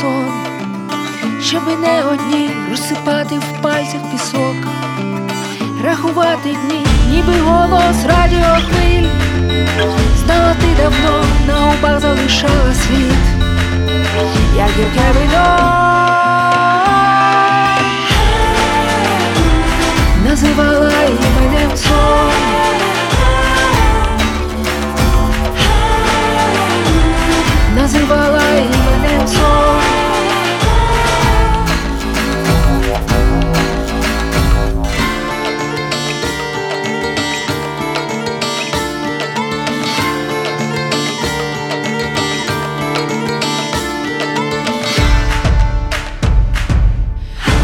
сон, щоби не одні розсипати в пальцях пісок, рахувати дні, ніби голос радіохвиль, знала ти давно на губах залишала світ, як гірке вино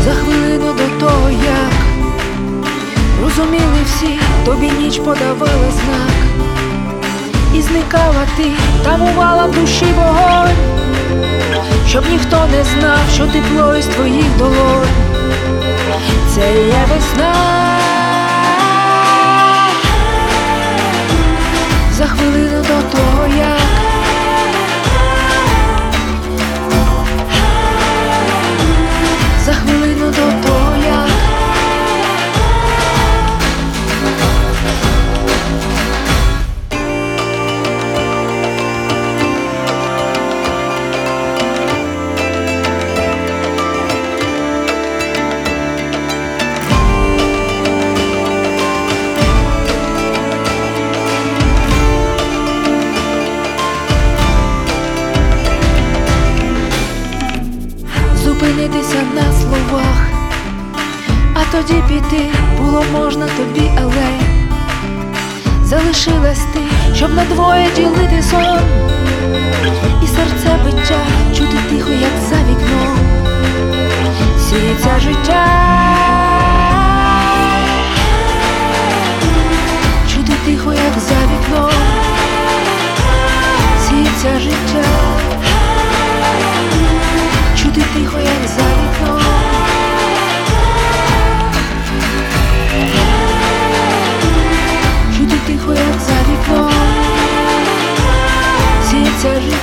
За хвилину до того, як розуміли всі, тобі ніч подавала знак, і зникала ти, тамувала в душі вогонь, щоб ніхто не знав, що тепло із твоїх долонь, це є весна. Тоді піти було можна тобі, але залишилась ти, щоб на двоє ділити сон, і серце биття чути тихо, як за вікном, сіється життя, чути тихо, як за вікном, сіється життя. Чути тихо,